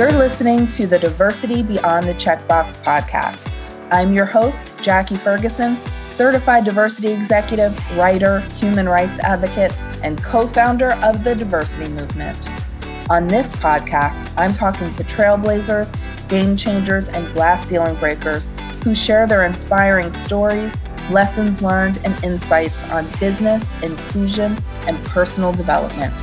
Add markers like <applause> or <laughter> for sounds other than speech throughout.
You're listening to the Diversity Beyond the Checkbox podcast. I'm your host, Jackie Ferguson, certified diversity executive, writer, human rights advocate, and co founder of the diversity movement. On this podcast, I'm talking to trailblazers, game changers, and glass ceiling breakers who share their inspiring stories, lessons learned, and insights on business, inclusion, and personal development.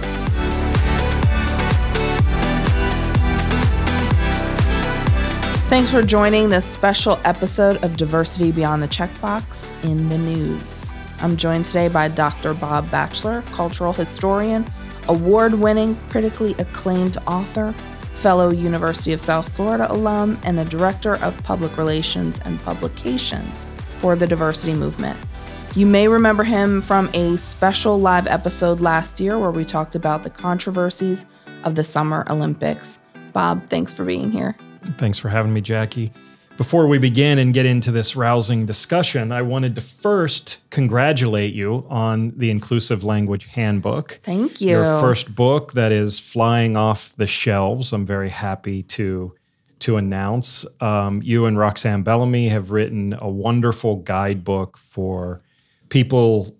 Thanks for joining this special episode of Diversity Beyond the Checkbox in the News. I'm joined today by Dr. Bob Batchelor, cultural historian, award winning, critically acclaimed author, fellow University of South Florida alum, and the Director of Public Relations and Publications for the diversity movement. You may remember him from a special live episode last year where we talked about the controversies of the Summer Olympics. Bob, thanks for being here. Thanks for having me, Jackie. Before we begin and get into this rousing discussion, I wanted to first congratulate you on the Inclusive Language Handbook. Thank you. Your first book that is flying off the shelves. I'm very happy to to announce. Um, you and Roxanne Bellamy have written a wonderful guidebook for people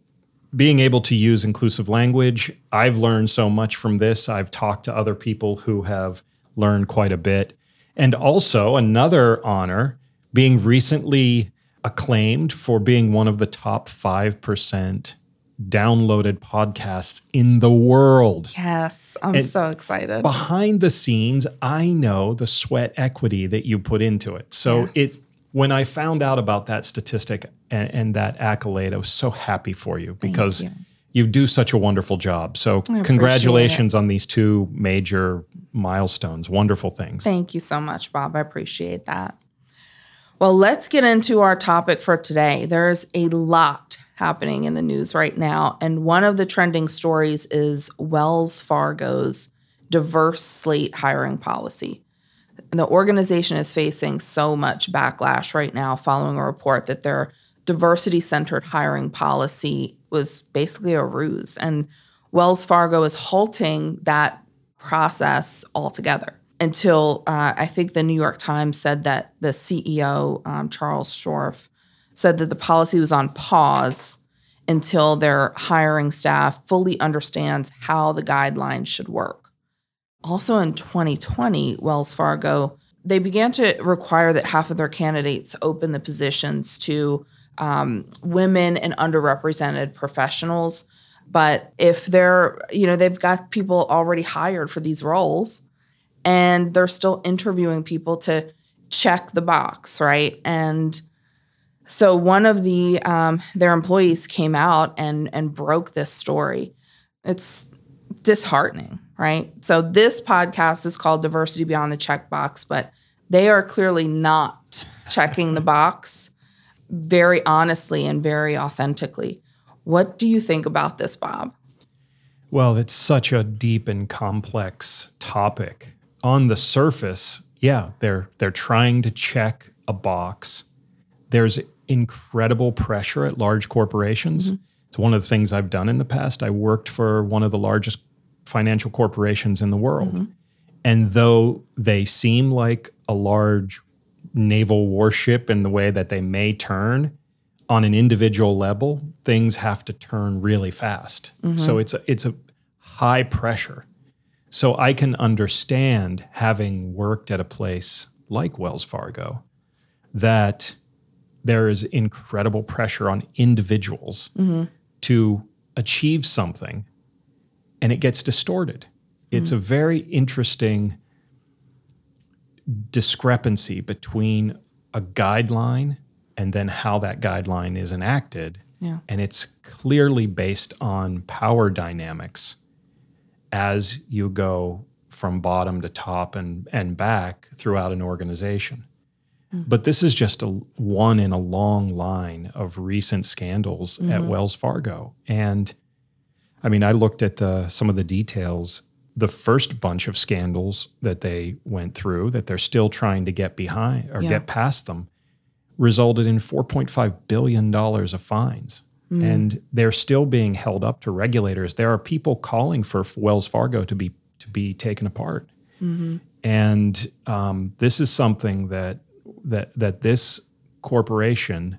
being able to use inclusive language. I've learned so much from this. I've talked to other people who have learned quite a bit. And also, another honor being recently acclaimed for being one of the top 5% downloaded podcasts in the world. Yes, I'm and so excited. Behind the scenes, I know the sweat equity that you put into it. So yes. it when I found out about that statistic and, and, that accolade, I was so happy for you because you you do such a wonderful job. So, congratulations on these two major milestones. Wonderful things. Thank you so much, Bob. I appreciate that. Well, let's get into our topic for today. There's a lot happening in the news right now. And one of the trending stories is Wells Fargo's diverse slate hiring policy. The organization is facing so much backlash right now following a report that their diversity centered hiring policy was basically a ruse. And Wells Fargo is halting that process altogether until uh, I think the New York Times said that the CEO, um, Charles Scharf, said that the policy was on pause until their hiring staff fully understands how the guidelines should work. Also in 2020, Wells Fargo, they began to require that half of their candidates open the positions to um, women and underrepresented professionals. But if they're, you know, they've got people already hired for these roles and they're still interviewing people to check the box, right? And so one of the um, their employees came out and and broke this story. It's disheartening, right? So this podcast is called Diversity Beyond the Checkbox, but they are clearly not checking the box very honestly and very authentically. What do you think about this, Bob? Well, it's such a deep and complex topic. On the surface, yeah, they're they're trying to check a box. There's incredible pressure at large corporations. Mm-hmm. It's one of the things I've done in the past. I worked for one of the largest financial corporations in the world. Mm-hmm. And though they seem like a large naval warship in the way that they may turn on an individual level, things have to turn really fast. Mm-hmm. So it's a, it's a high pressure. So I can understand having worked at a place like Wells Fargo that there is incredible pressure on individuals mm-hmm. to achieve something and it gets distorted. It's mm-hmm. a very interesting discrepancy between a guideline and then how that guideline is enacted. Yeah. And it's clearly based on power dynamics as you go from bottom to top and, and back throughout an organization. Mm-hmm. But this is just a one in a long line of recent scandals mm-hmm. at Wells Fargo. And I mean, I looked at the, some of the details the first bunch of scandals that they went through that they're still trying to get behind or yeah. get past them resulted in 4.5 billion dollars of fines mm. and they're still being held up to regulators there are people calling for Wells Fargo to be to be taken apart mm-hmm. And um, this is something that that that this corporation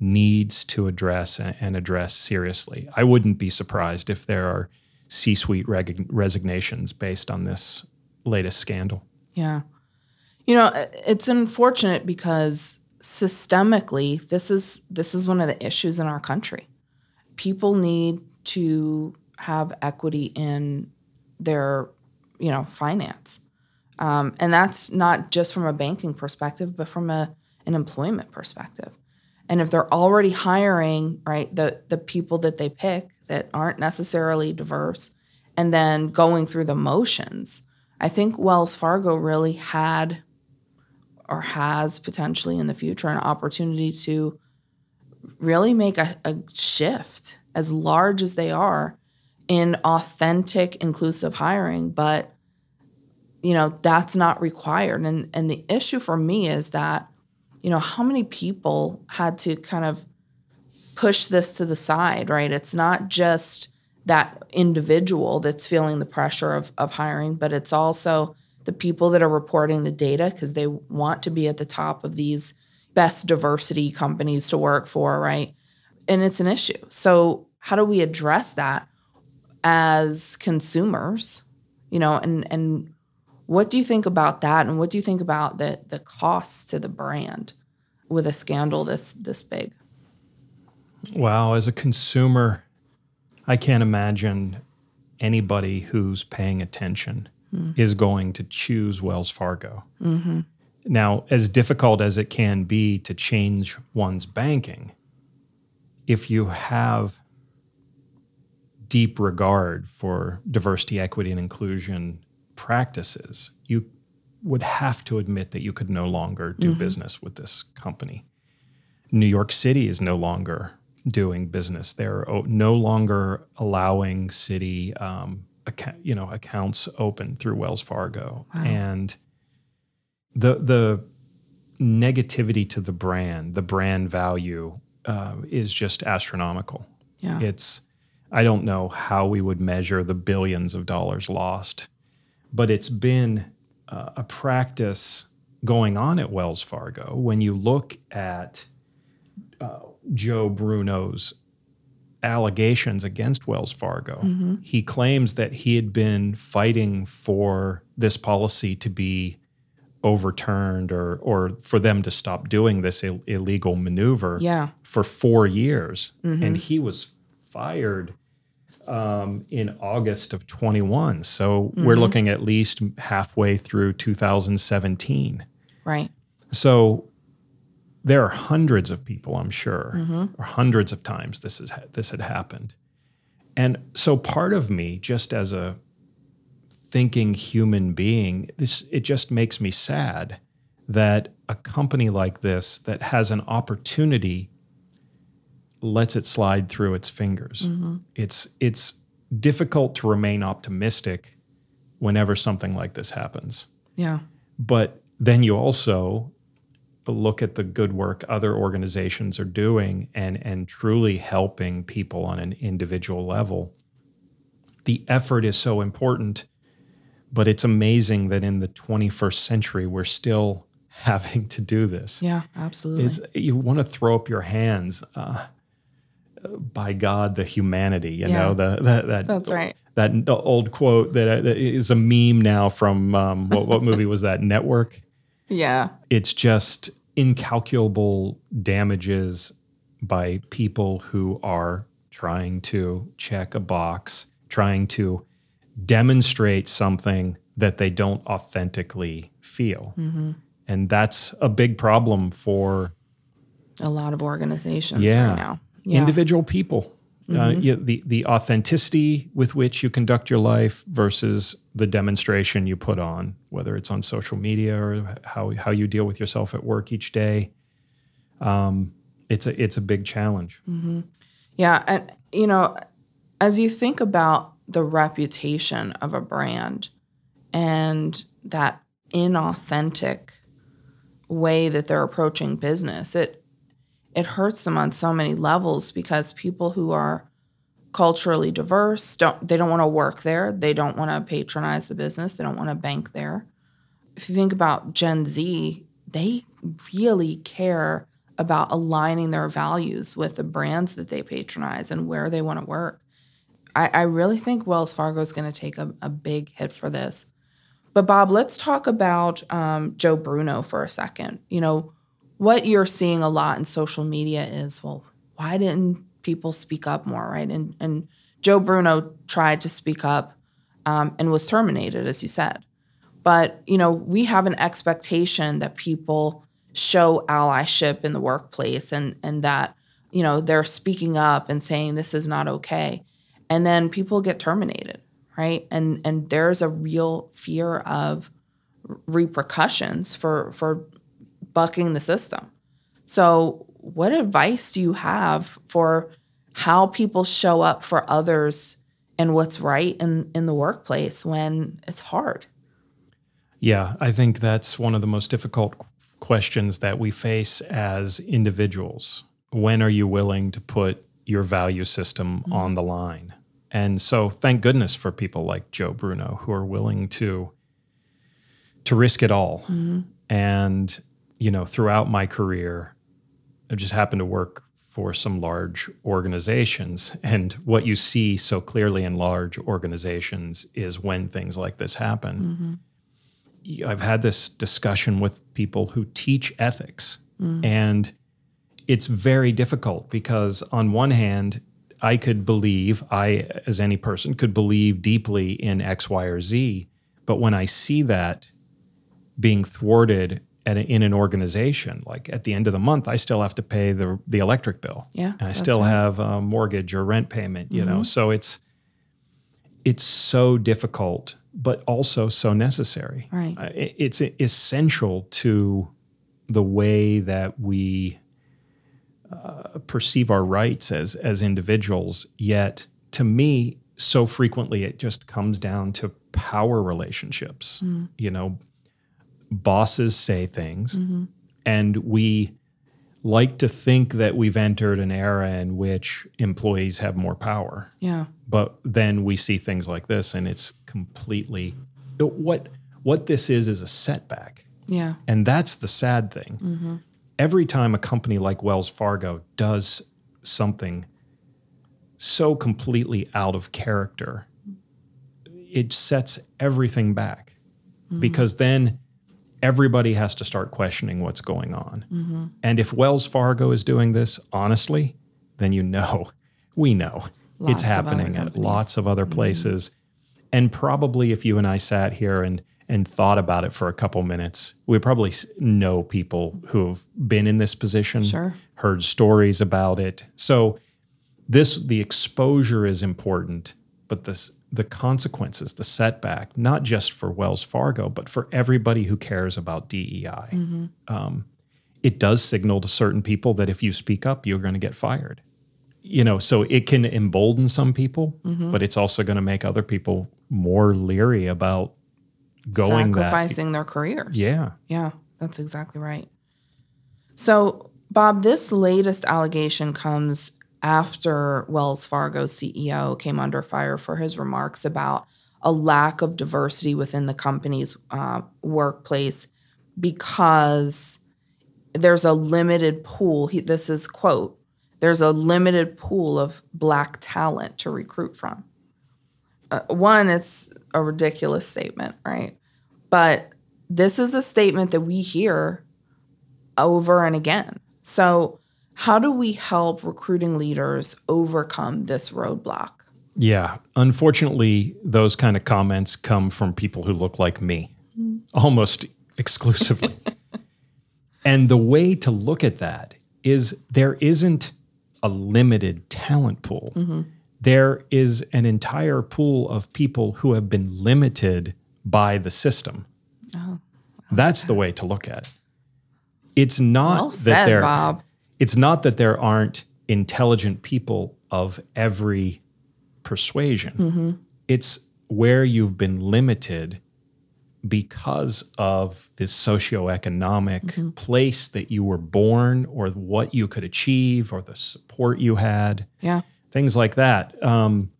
needs to address and, and address seriously. I wouldn't be surprised if there are C-suite reg- resignations based on this latest scandal. Yeah. You know, it's unfortunate because systemically this is this is one of the issues in our country. People need to have equity in their, you know, finance. Um, and that's not just from a banking perspective, but from a, an employment perspective. And if they're already hiring, right, the the people that they pick that aren't necessarily diverse, and then going through the motions, I think Wells Fargo really had or has potentially in the future an opportunity to really make a, a shift as large as they are in authentic inclusive hiring. But you know that's not required. And and the issue for me is that you know how many people had to kind of push this to the side right? It's not just that individual that's feeling the pressure of, of hiring but it's also the people that are reporting the data because they want to be at the top of these best diversity companies to work for right? And it's an issue. So how do we address that as consumers you know and and what do you think about that? And what do you think about the the costs to the brand with a scandal this this big wow as a consumer i can't imagine anybody who's paying attention mm. is going to choose wells fargo mm-hmm. now as difficult as it can be to change one's banking if you have deep regard for diversity, equity, and inclusion practices, you would have to admit that you could no longer do mm-hmm. business with this company. New York City is no longer doing business. They're no longer allowing city, um, account, you know, accounts open through Wells Fargo, wow. and the the negativity to the brand, the brand value, uh, is just astronomical. Yeah, it's I don't know how we would measure the billions of dollars lost, but it's been uh, a practice going on at Wells Fargo. When you look at uh, Joe Bruno's allegations against Wells Fargo, mm-hmm. he claims that he had been fighting for this policy to be overturned or or for them to stop doing this Ill- illegal maneuver yeah. for 4 years mm-hmm. and he was fired um, in August of 21. So mm-hmm. we're looking at least halfway through 2017. Right. So there are hundreds of people, I'm sure, mm-hmm. or hundreds of times this is this had happened. And so part of me, just as a thinking human being, this it just makes me sad that a company like this that has an opportunity lets it slide through its fingers. Mm-hmm. It's it's difficult to remain optimistic whenever something like this happens. Yeah. But then you also look at the good work other organizations are doing and and truly helping people on an individual level. The effort is so important, but it's amazing that in the 21st century we're still <laughs> having to do this. Yeah, absolutely. It's, you want to throw up your hands. Uh, by God the humanity. You yeah. know the, that that that's right. That old quote that is a meme now from um, what what movie was that? Network. Yeah. It's just incalculable damages by people who are trying to check a box, trying to demonstrate something that they don't authentically feel. Mm-hmm. And that's a big problem for a lot of organizations yeah. right now yeah. individual people. Uh, mm-hmm. You, the the authenticity with which you conduct your life versus the demonstration you put on, whether it's on social media or how how you deal with yourself at work each day. Um, it's a it's a big challenge. Mm-hmm. Yeah, and you know, as you think about the reputation of a brand and that inauthentic way that they're approaching business, it it hurts them on so many levels because people who are culturally diverse don't they don't want to work there they don't want to patronize the business they don't want to bank there if you think about Gen Z, they really care about aligning their values with the brands that they patronize and where they want to work. I, I really think Wells Fargo is going to take a, a, big hit for this. But Bob, let's talk about um, Joe Bruno for a second. You know, what you're seeing a lot in social media is, well, why didn't people speak up more, right? And and Joe Bruno tried to speak up um, and was terminated, as you said. But you know, we have an expectation that people show allyship in the workplace and and that you know they're speaking up and saying this is not okay and then people get terminated right and and there's a real fear of repercussions for for bucking the system so what advice do you have for how people show up for others and what's right in in the workplace when it's hard yeah i think that's one of the most difficult questions that we face as individuals. When are you willing to put your value system mm-hmm. on the line? And so thank goodness for people like Joe Bruno who are willing to to risk it all. Mm-hmm. And you know, throughout my career, I've just happened to work for some large organizations. And what you see so clearly in large organizations is when things like this happen. Mm-hmm I've had this discussion with people who teach ethics, mm. and it's very difficult because, on one hand, I could believe, I, as any person, could believe deeply in X, Y, or Z. But when I see that being thwarted a, in an organization, like at the end of the month, I still have to pay the the electric bill. Yeah, and I still right. have a mortgage or rent payment. You mm-hmm. know, so it's it's so difficult but also so necessary. Right. Uh, it's essential to the way that we uh, perceive our rights as as individuals. Yet, to me, so frequently it just comes down to power relationships. Mm. You know, bosses say things, mm-hmm. and we like to think that we've entered an era in which employees have more power. Yeah. But then we see things like this and it's completely what what this is is a setback. Yeah. And that's the sad thing. Mm-hmm. Every time a company like Wells Fargo does something so completely out of character, it sets everything back. Mm-hmm. Because then everybody has to start questioning what's going on. Mm-hmm. And if Wells Fargo is doing this honestly, then you know, <laughs> we know lots it's happening at lots of other mm-hmm. places. Mm-hmm. And probably if you and I sat here and and thought about it for a couple minutes, we probably know people who've been in this position, sure. heard stories about it. So this the exposure is important, but this the consequences, the setback, not just for Wells Fargo, but for everybody who cares about DEI. Mm-hmm. Um, it does signal to certain people that if you speak up, you're going to get fired. You know, so it can embolden some people, mm-hmm. but it's also going to make other people more leery about going sacrificing that. their careers. Yeah, yeah, that's exactly right. So, Bob, this latest allegation comes after Wells Fargo's CEO came under fire for his remarks about a lack of diversity within the company's uh, workplace because there's a limited pool. He, this is quote. There's a limited pool of black talent to recruit from. Uh, one, it's a ridiculous statement, right? But this is a statement that we hear over and again. So how do we help recruiting leaders overcome this roadblock? Yeah, unfortunately, those kind of comments come from people who look like me mm-hmm. almost <laughs> exclusively. and the way to look at that is there isn't a limited talent pool. Mm-hmm. There is an entire pool of people who have been limited by the system. Oh, That's the way to look at it. It's not well that said, they're Bob it's not that there aren't intelligent people of every persuasion. Mm-hmm. It's where you've been limited because of this socioeconomic mm-hmm. place that you were born or what you could achieve or the support you had. Yeah. Things like that. Um,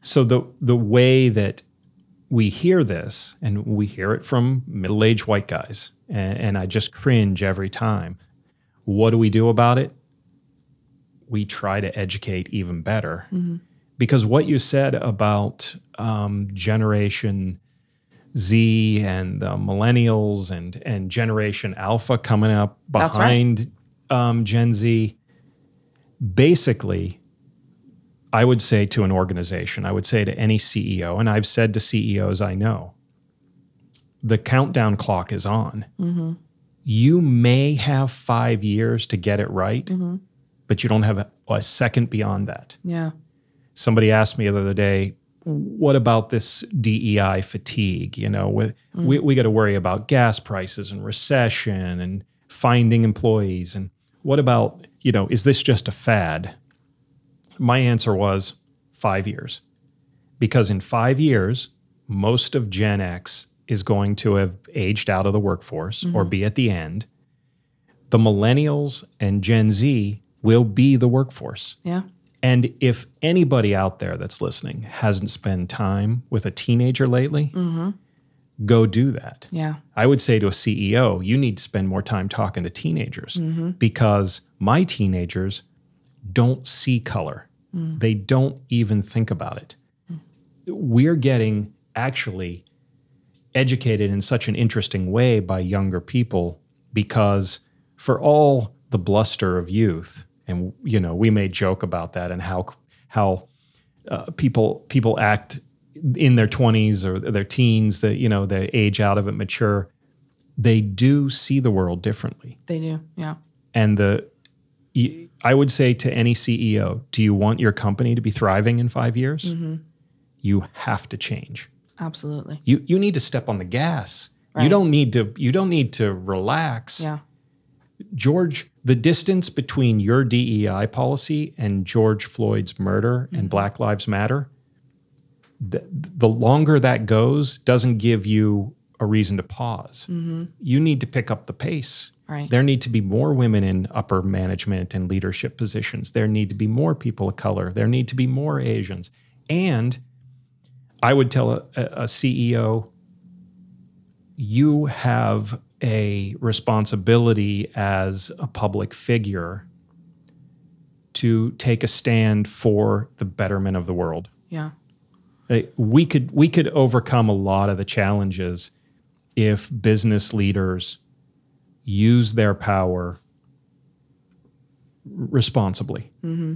so the the way that we hear this and we hear it from middle aged white guys, and, and I just cringe every time. What do we do about it? We try to educate even better. Because what you said about um, Generation Z and the millennials and, and Generation Alpha coming up That's right. behind um, Gen Z, basically, I would say to an organization, I would say to any CEO, and I've said to CEOs I know, the countdown clock is on. You may have five years to get it right, mm-hmm. but you don't have a, a second beyond that. Yeah. Somebody asked me the other day, what about this DEI fatigue? You know, with, mm. we, we got to worry about gas prices and recession and finding employees. And what about, you know, is this just a fad? My answer was five years. Because in five years, most of Gen X is going to have aged out of the workforce or mm-hmm. be at the end. The millennials and Gen Z will be the workforce. Yeah. And if anybody out there that's listening hasn't spent time with a teenager lately, mm-hmm. go do that. Yeah. I would say to a CEO, you need to spend more time talking to teenagers mm-hmm. because my teenagers don't see color. Mm. They don't even think about it. Mm. We're getting actually educated in such an interesting way by younger people because for all the bluster of youth and you know we may joke about that and how how uh, people people act in their 20s or their teens that you know they age out of it mature they do see the world differently They do. Yeah. and the i would say to any ceo do you want your company to be thriving in 5 years you have to change Absolutely. you you need to step on the gas you don't need to you don't need to relax Yeah. George, the distance between your DEI policy and George Floyd's murder and mm-hmm. Black Lives Matter, the, the longer that goes doesn't give you a reason to pause. Mm-hmm. You need to pick up the pace. Right. There need to be more women in upper management and leadership positions. There need to be more people of color. There need to be more Asians. And I would tell a, a CEO, you have a responsibility as a public figure to take a stand for the betterment of the world. Yeah. We could we could overcome a lot of the challenges if business leaders use their power responsibly. Mm-hmm.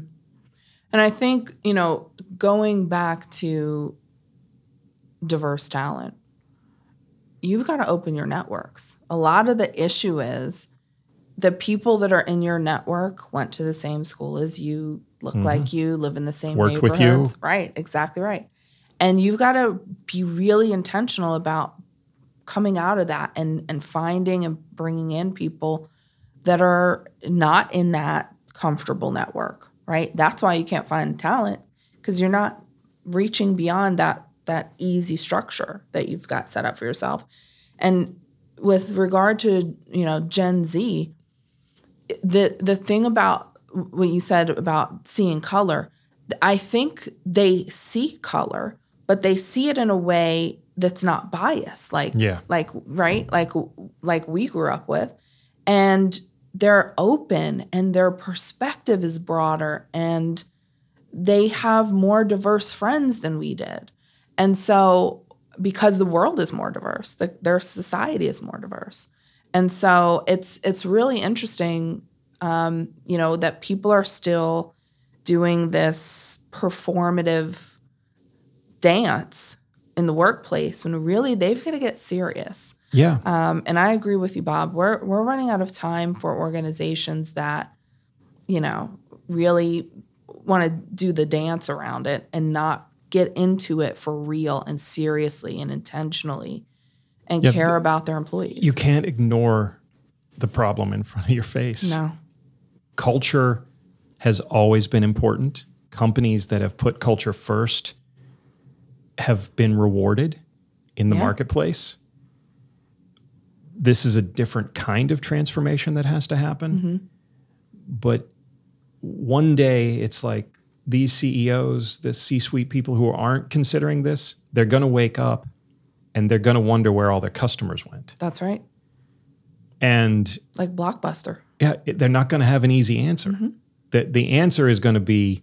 And I think, you know, going back to diverse talent, you've got to open your networks. A lot of the issue is the people that are in your network went to the same school as you, look like you, live in the same Mm-hmm. Worked with you. neighborhoods. Right, exactly right. And you've got to be really intentional about coming out of that and and finding and bringing in people that are not in that comfortable network, right? That's why you can't find talent because you're not reaching beyond that that easy structure that you've got set up for yourself. And with regard to, you know, Gen Z, the the thing about what you said about seeing color, I think they see color, but they see it in a way that's not biased. Like Yeah. like right? Like like we grew up with. And they're open and their perspective is broader and they have more diverse friends than we did. And so because the world is more diverse, the, their society is more diverse. And so it's it's really interesting um, you know, that people are still doing this performative dance in the workplace when really they've got to get serious. Yeah. Um, and I agree with you, Bob. We're we're running out of time for organizations that, you know, really want to do the dance around it and not get into it for real and seriously and intentionally and Yeah, care about their employees. you can't ignore the problem in front of your face. no. culture has always been important. Companies that have put culture first have been rewarded in the Yeah. marketplace. This is a different kind of transformation that has to happen. Mm-hmm. But one day it's like these CEOs, the C suite people who aren't considering this, they're going to wake up and they're going to wonder where all their customers went. That's right. And Like Blockbuster. yeah, they're not going to have an easy answer. Mm-hmm. The, the answer is going to be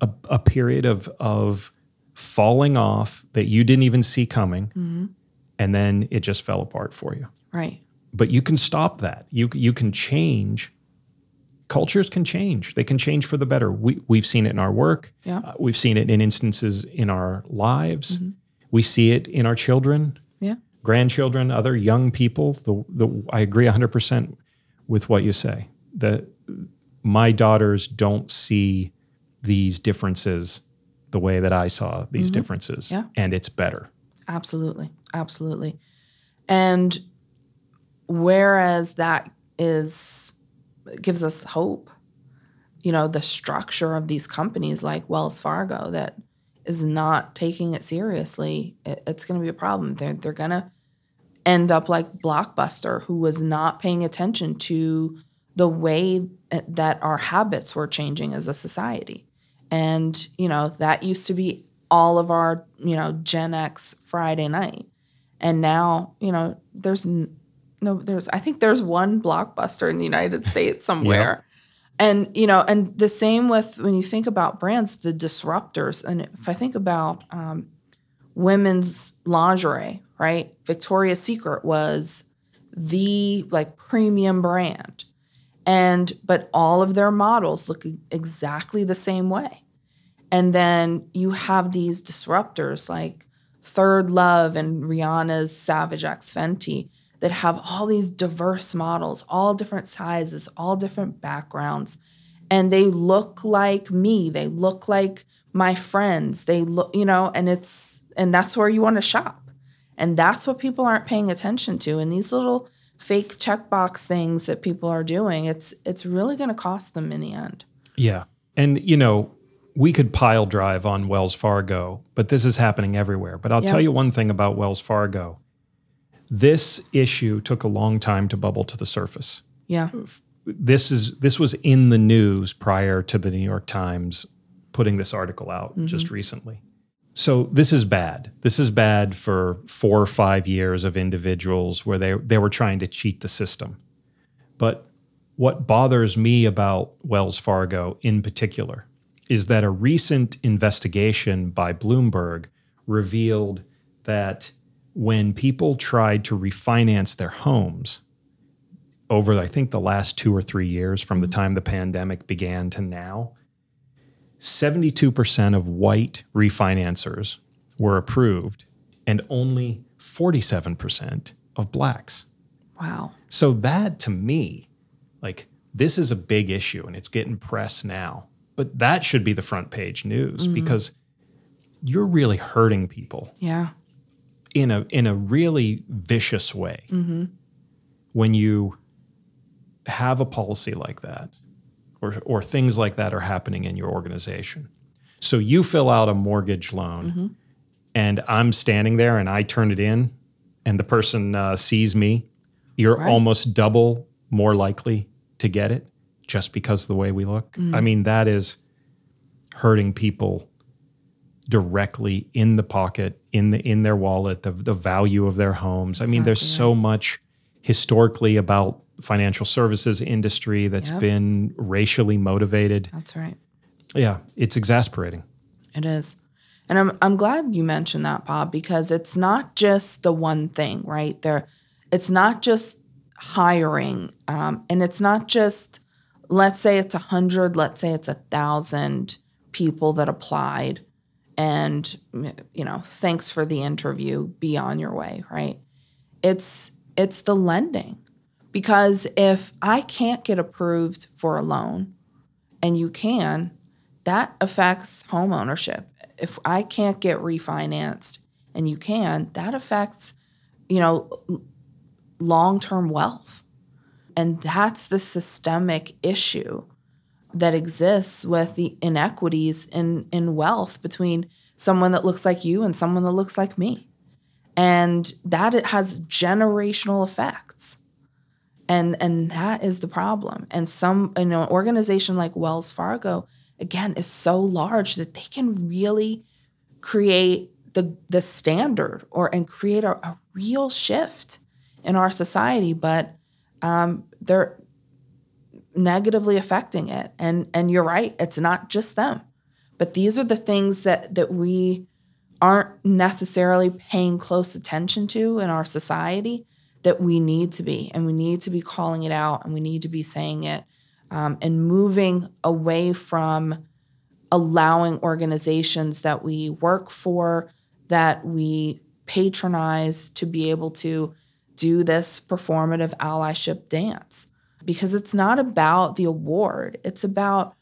a, a period of, of falling off that you didn't even see coming, mm-hmm. and then it just fell apart for you. Right. But you can stop that. You, you can change. Cultures can change. They can change for the better. We, we've seen it in our work. Yeah. Uh, we've seen it in instances in our lives. We see it in our children Yeah. grandchildren, other young people. The, the I agree 100% with what you say. That my daughters don't see these differences the way that I saw these differences, Yeah. and it's better. Absolutely. Absolutely. And whereas that is gives us hope, you know, the structure of these companies like Wells Fargo that is not taking it seriously, it- it's going to be a problem. They're they're going to end up like Blockbuster who was not paying attention to the way that our habits were changing as a society. And, you know, that used to be all of our, you know, Gen X Friday night. And now, you know, there's no, there's, I think there's one blockbuster in the United <laughs> States somewhere. And, you know, and the same with when you think about brands, the disruptors. And if I think about um, women's lingerie, right? Victoria's Secret was the like premium brand. And, but all of their models look exactly the same way. And then you have these disruptors like ThirdLove and Rihanna's Savage X Fenty that have all these diverse models, all different sizes, all different backgrounds. And they look like me. They look like my friends. They look, you know, and it's, and that's where you want to shop. And that's what people aren't paying attention to. And these little fake checkbox things that people are doing, it's it's really going to cost them in the end. Yeah. And, you know, we could pile drive on Wells Fargo, but this is happening everywhere. But I'll Yeah. tell you one thing about Wells Fargo this issue took a long time to bubble to the surface. Yeah. This is this was in the news prior to the New York Times putting this article out mm-hmm. just recently. So this is bad. This is bad for four or five years of individuals where they they were trying to cheat the system. But what bothers me about Wells Fargo in particular is that a recent investigation by Bloomberg revealed that when people tried to refinance their homes over, I think, the last two or three years from the mm-hmm. time the pandemic began to now, 72% of white refinancers were approved and only 47% of blacks. Wow. So that to me, like this is a big issue and it's getting press now. But that should be the front page news mm-hmm. because you're really hurting people Yeah. In a in a really vicious way mm-hmm. when you have a policy like that or or things like that are happening in your organization. So you fill out a mortgage loan mm-hmm. and I'm standing there and I turn it in and the person uh, sees me, you're Right. almost double more likely to get it just because of the way we look. I mm-hmm. mean, that is hurting people directly in the pocket, in the in their wallet, the the value of their homes. I mean, there's so much historically about financial services industry that's Yep. been racially motivated. That's right. Yeah, it's exasperating. It is. And I'm I'm glad you mentioned that, Bob, because it's not just the one thing, right? There it's not just hiring. Um, and it's not just let's say it's a hundred, let's say it's a thousand people that applied and you know, thanks for the interview, be on your way, right? It's it's the lending. Because if I can't get approved for a loan and you can, that affects home ownership. If I can't get refinanced and you can, that affects, you know, long-term wealth. And that's the systemic issue that exists with the inequities in in wealth between someone that looks like you and someone that looks like me. And that it has generational effects. And and that is the problem. And some you know, an organization like Wells Fargo again is so large that they can really create the the standard or and create a, a real shift in our society, but um, they're negatively affecting it. And and you're right, it's not just them, but these are the things that that we aren't necessarily paying close attention to in our society that we need to be, and we need to be calling it out, and we need to be saying it, um, and moving away from allowing organizations that we work for, that we patronize, to be able to do this performative allyship dance because it's not about the award, it's about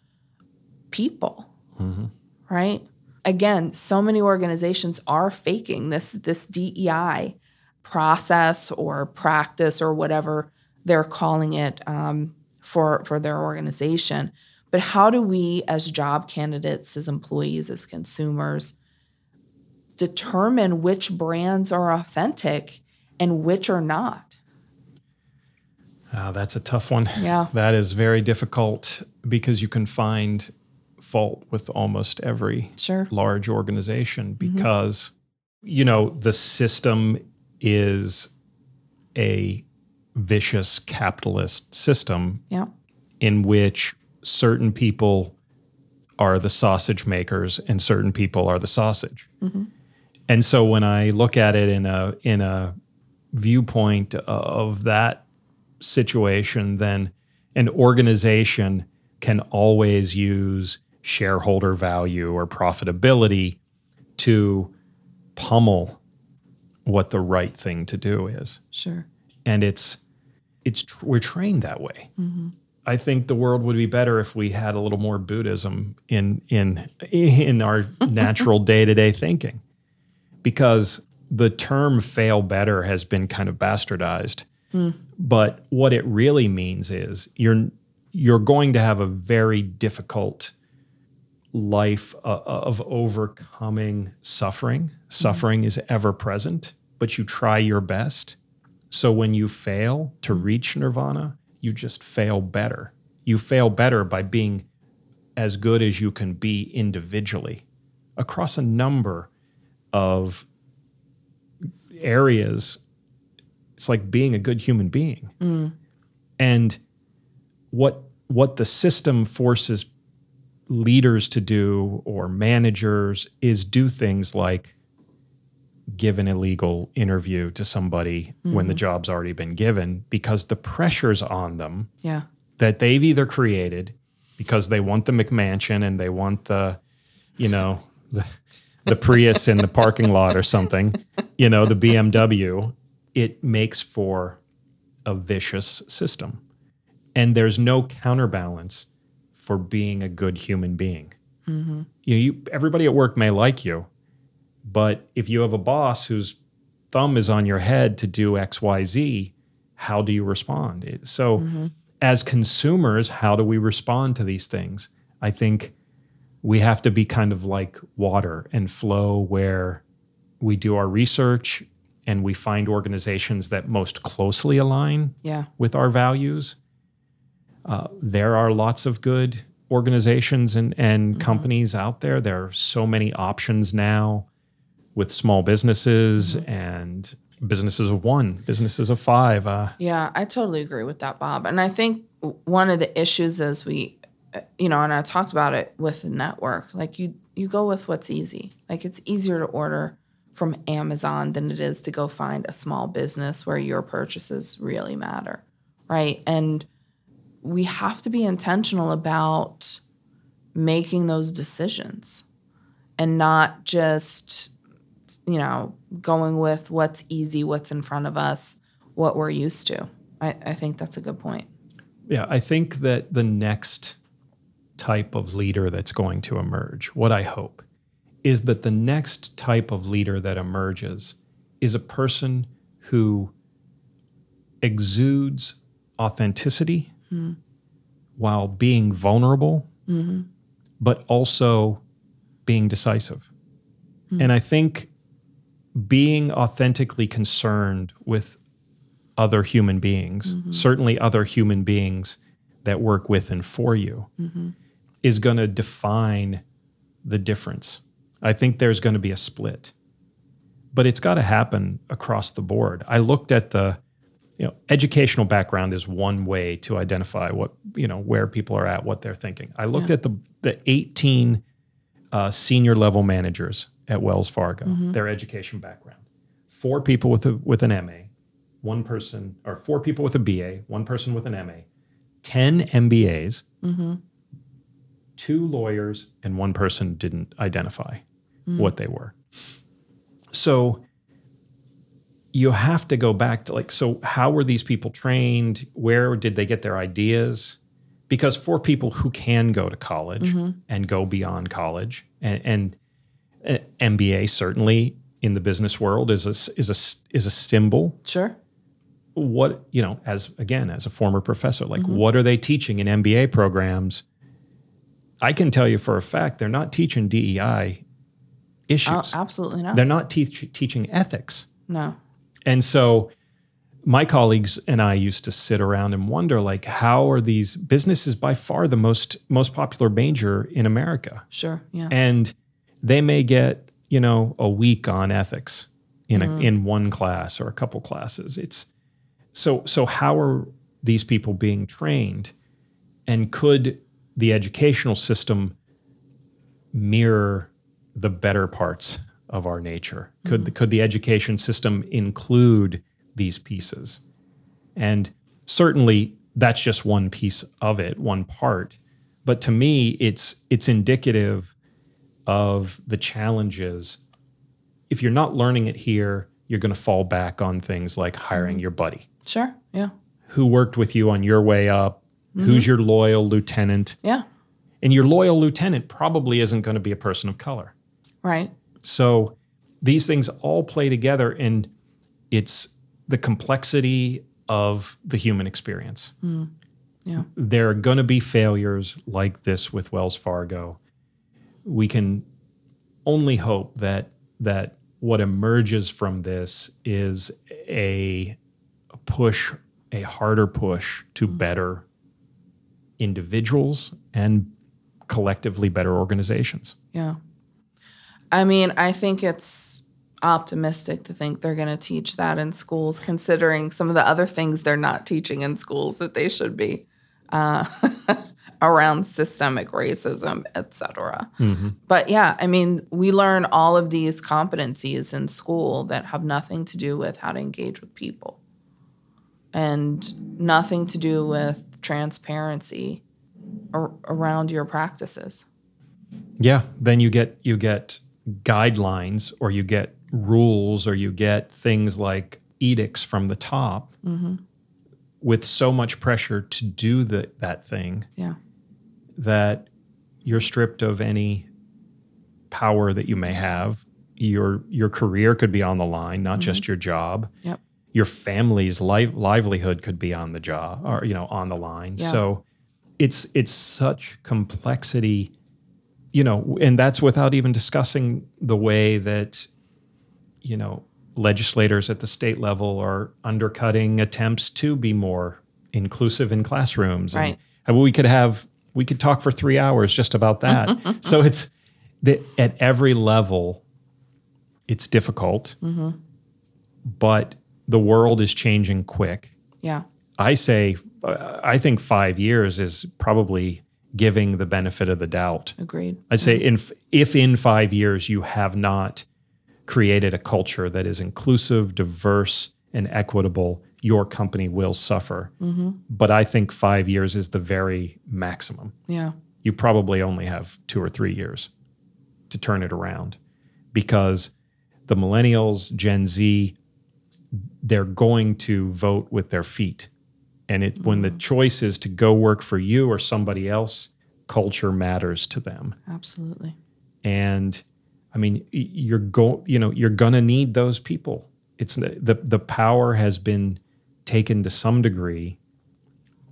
people, mm-hmm. right? Again, so many organizations are faking this, this DEI process or practice or whatever they're calling it um, for, for their organization. But how do we, as job candidates, as employees, as consumers, determine which brands are authentic and which are not? Uh, that's a tough one. Yeah. That is very difficult because you can find fault with almost every sure. large organization mm-hmm. because, mm-hmm. you know, the system is a vicious capitalist system yeah. in which certain people are the sausage makers and certain people are the sausage. Mm-hmm. And so when I look at it in a in a viewpoint of that situation, then an organization can always use shareholder value or profitability to pummel what the right thing to do is. Sure. And it's it's we're trained that way. Mm-hmm. I think the world would be better if we had a little more Buddhism in in in our <laughs> natural day to day thinking, because the term "fail better" has been kind of bastardized. Mm. But what it really means is you're you're going to have a very difficult life uh, of overcoming suffering. Mm-hmm. Suffering is ever present, but you try your best. So when you fail to reach nirvana, you just fail better. You fail better by being as good as you can be individually across a number of areas. It's like being a good human being. Mm. And what what the system forces leaders to do or managers is do things like give an illegal interview to somebody mm-hmm. when the mm-hmm. job's already been given because the pressure's on them yeah. that they've either created because they want the McMansion and they want the, you know, <laughs> the, the Prius in the parking lot or something, you know, the BMW. It makes for a vicious system. And there's no counterbalance for being a good human being. Mm-hmm. You know, you, everybody at work may like you, but if you have a boss whose thumb is on your head to do X, Y, Z, how do you respond? So, mm-hmm. as consumers, how do we respond to these things? I think we have to be kind of like water and flow where we do our research and we find organizations that most closely align yeah. with our values uh, there are lots of good organizations and, and mm-hmm. companies out there. There are so many options now with small businesses mm-hmm. and businesses of one, businesses of five. Uh, yeah, I totally agree with that, Bob. And I think one of the issues is we, you know, and I talked about it with the network, like you, you go with what's easy. Like it's easier to order from Amazon than it is to go find a small business where your purchases really matter, right? And we have to be intentional about making those decisions and not just you know going with what's easy what's in front of us what we're used to i, I think that's a good point yeah i think that the next type of leader that's going to emerge what i hope is that the next type of leader that emerges is a person who exudes authenticity mm. while being vulnerable, mm-hmm. but also being decisive. Mm. And I think being authentically concerned with other human beings, mm-hmm. certainly other human beings that work with and for you, mm-hmm. is going to define the difference. I think there's going to be a split but it's got to happen across the board. I looked at the you know educational background is one way to identify what you know where people are at, what they're thinking. I looked at the the 18 uh, senior level managers at Wells Fargo, their education background. Four people with a with an MA, one person or four people with a BA, one person with an MA, 10 MBAs, two lawyers, and one person didn't identify what they were. So you have to go back to like, so how were these people trained? Where did they get their ideas? Because for people who can go to college and go beyond college, and, and uh, MBA certainly in the business world is a, is a is a symbol Sure. what you know as again as a former professor like what are they teaching in mba programs i can tell you for a fact they're not teaching dei Oh, absolutely not. they're not teach, teaching ethics no. and so my colleagues and i used to sit around and wonder like how are these businesses by far the most most popular major in america Sure. Yeah. and they may get you know a week on ethics in a, mm-hmm. in one class or a couple classes it's so so how are these people being trained and could the educational system mirror the better parts of our nature? Could mm-hmm. the, could the education system include these pieces? And certainly that's just one piece of it one part. But to me it's it's indicative of the challenges. If you're not learning it here you're going to fall back on things like hiring mm-hmm. your buddy. Sure. Yeah. who worked with you on your way up? Mm-hmm. Who's your loyal lieutenant? Yeah. and your loyal lieutenant probably isn't going to be a person of color Right. so these things all play together, and it's the complexity of the human experience. Mm. Yeah. There are going to be failures like this with Wells Fargo. We can only hope that that what emerges from this is a push, a harder push to mm. better individuals and collectively better organizations. Yeah. I mean, I think it's optimistic to think they're going to teach that in schools, considering some of the other things they're not teaching in schools that they should be uh, <laughs> around systemic racism, et cetera. But yeah, I mean, we learn all of these competencies in school that have nothing to do with how to engage with people and nothing to do with transparency ar- around your practices. Yeah, then you get you get guidelines or you get rules or you get things like edicts from the top mm-hmm. with so much pressure to do the, that thing Yeah. that you're stripped of any power that you may have. Your your career could be on the line, not just mm-hmm. your job. Yep. Your family's life, livelihood could be on the job or you know on the line. Yeah. So it's it's such complexity, you know, and that's without even discussing the way that you know legislators at the state level are undercutting attempts to be more inclusive in classrooms. Right. And we could have we could talk for three hours just about that. <laughs> so it's the, at every level, it's difficult, but the world is changing quick. Yeah. I say, uh, I think five years is probably giving the benefit of the doubt. Agreed. I'd say mm-hmm. in, if in five years you have not created a culture that is inclusive, diverse, and equitable, your company will suffer. Mm-hmm. But I think five years is the very maximum. Yeah. You probably only have two or three years to turn it around because the millennials, Gen Z, they're going to vote with their feet. And it, when the mm-hmm. choice is to go work for you or somebody else, culture matters to them. Absolutely. and i mean you're go you know you're gonna need those people. It's the, the the power has been taken to some degree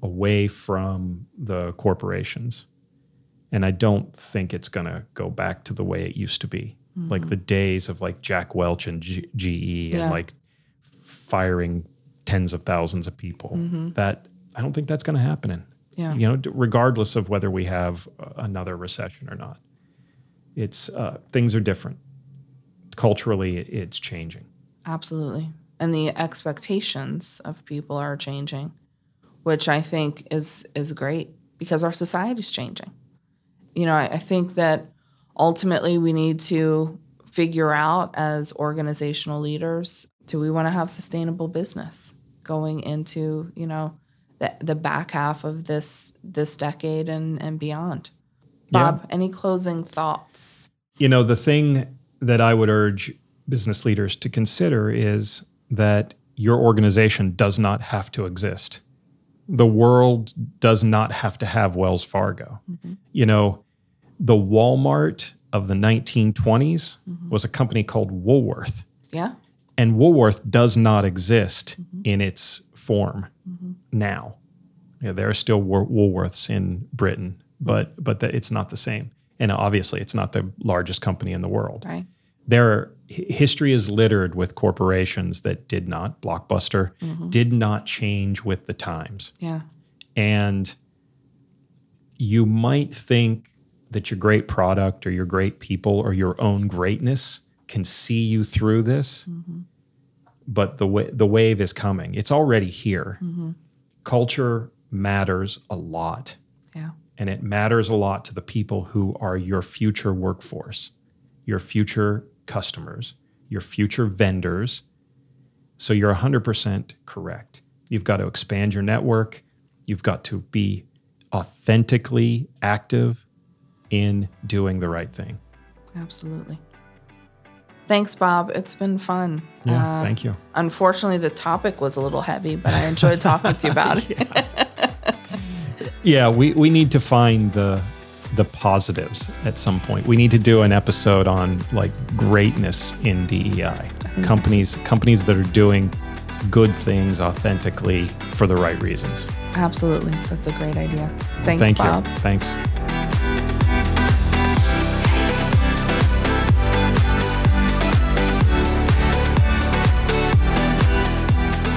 away from the corporations. And i don't think it's gonna go back to the way it used to be. Mm-hmm. Like the days of like jack welch and G- ge Yeah. and like firing tens of thousands of people. Mm-hmm. That i don't think that's gonna happen in Yeah. you know, regardless of whether we have uh, another recession or not. It's uh, things are different. culturally it's changing. Absolutely. And the expectations of people are changing, which I think is is great because our society is changing. You know, I, I think that ultimately we need to figure out as organizational leaders do we want to have sustainable business going into, you know, the, the back half of this this decade and, and beyond. Bob, yeah. any closing thoughts? You know, the thing that I would urge business leaders to consider is that your organization does not have to exist. The world does not have to have Wells Fargo. Mm-hmm. You know, the Walmart of the 1920s mm-hmm. was a company called Woolworth. Yeah. And Woolworth does not exist mm-hmm. in its form mm-hmm. now. You know, there are still Woolworths in Britain, but mm-hmm. but the, it's not the same. And obviously, it's not the largest company in the world. Right. There, are, history is littered with corporations that did not blockbuster, mm-hmm. did not change with the times. Yeah. And you might think that your great product or your great people or your own greatness can see you through this. Mm-hmm. But the wa- the wave is coming. It's already here. Mm-hmm. Culture matters a lot. Yeah. And it matters a lot to the people who are your future workforce, your future customers, your future vendors. So you're 100% correct. You've got to expand your network. You've got to be authentically active in doing the right thing. Absolutely. Thanks, Bob. It's been fun. Yeah, uh, thank you. Unfortunately, the topic was a little heavy, but I enjoyed talking to you about <laughs> it. yeah, yeah we, we need to find the the positives at some point. We need to do an episode on like greatness in DEI. Companies companies that are doing good things authentically for the right reasons. Absolutely. That's a great idea. Thanks, Thank Bob. You. Thanks.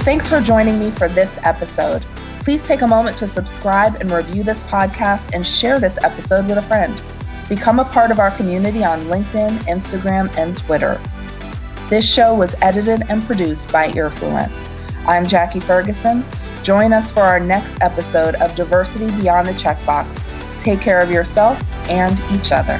Thanks for joining me for this episode. Please take a moment to subscribe and review this podcast and share this episode with a friend. Become a part of our community on LinkedIn, Instagram, and Twitter. This show was edited and produced by Earfluence. I'm Jackie Ferguson. Join us for our next episode of Diversity Beyond the Checkbox. Take care of yourself and each other.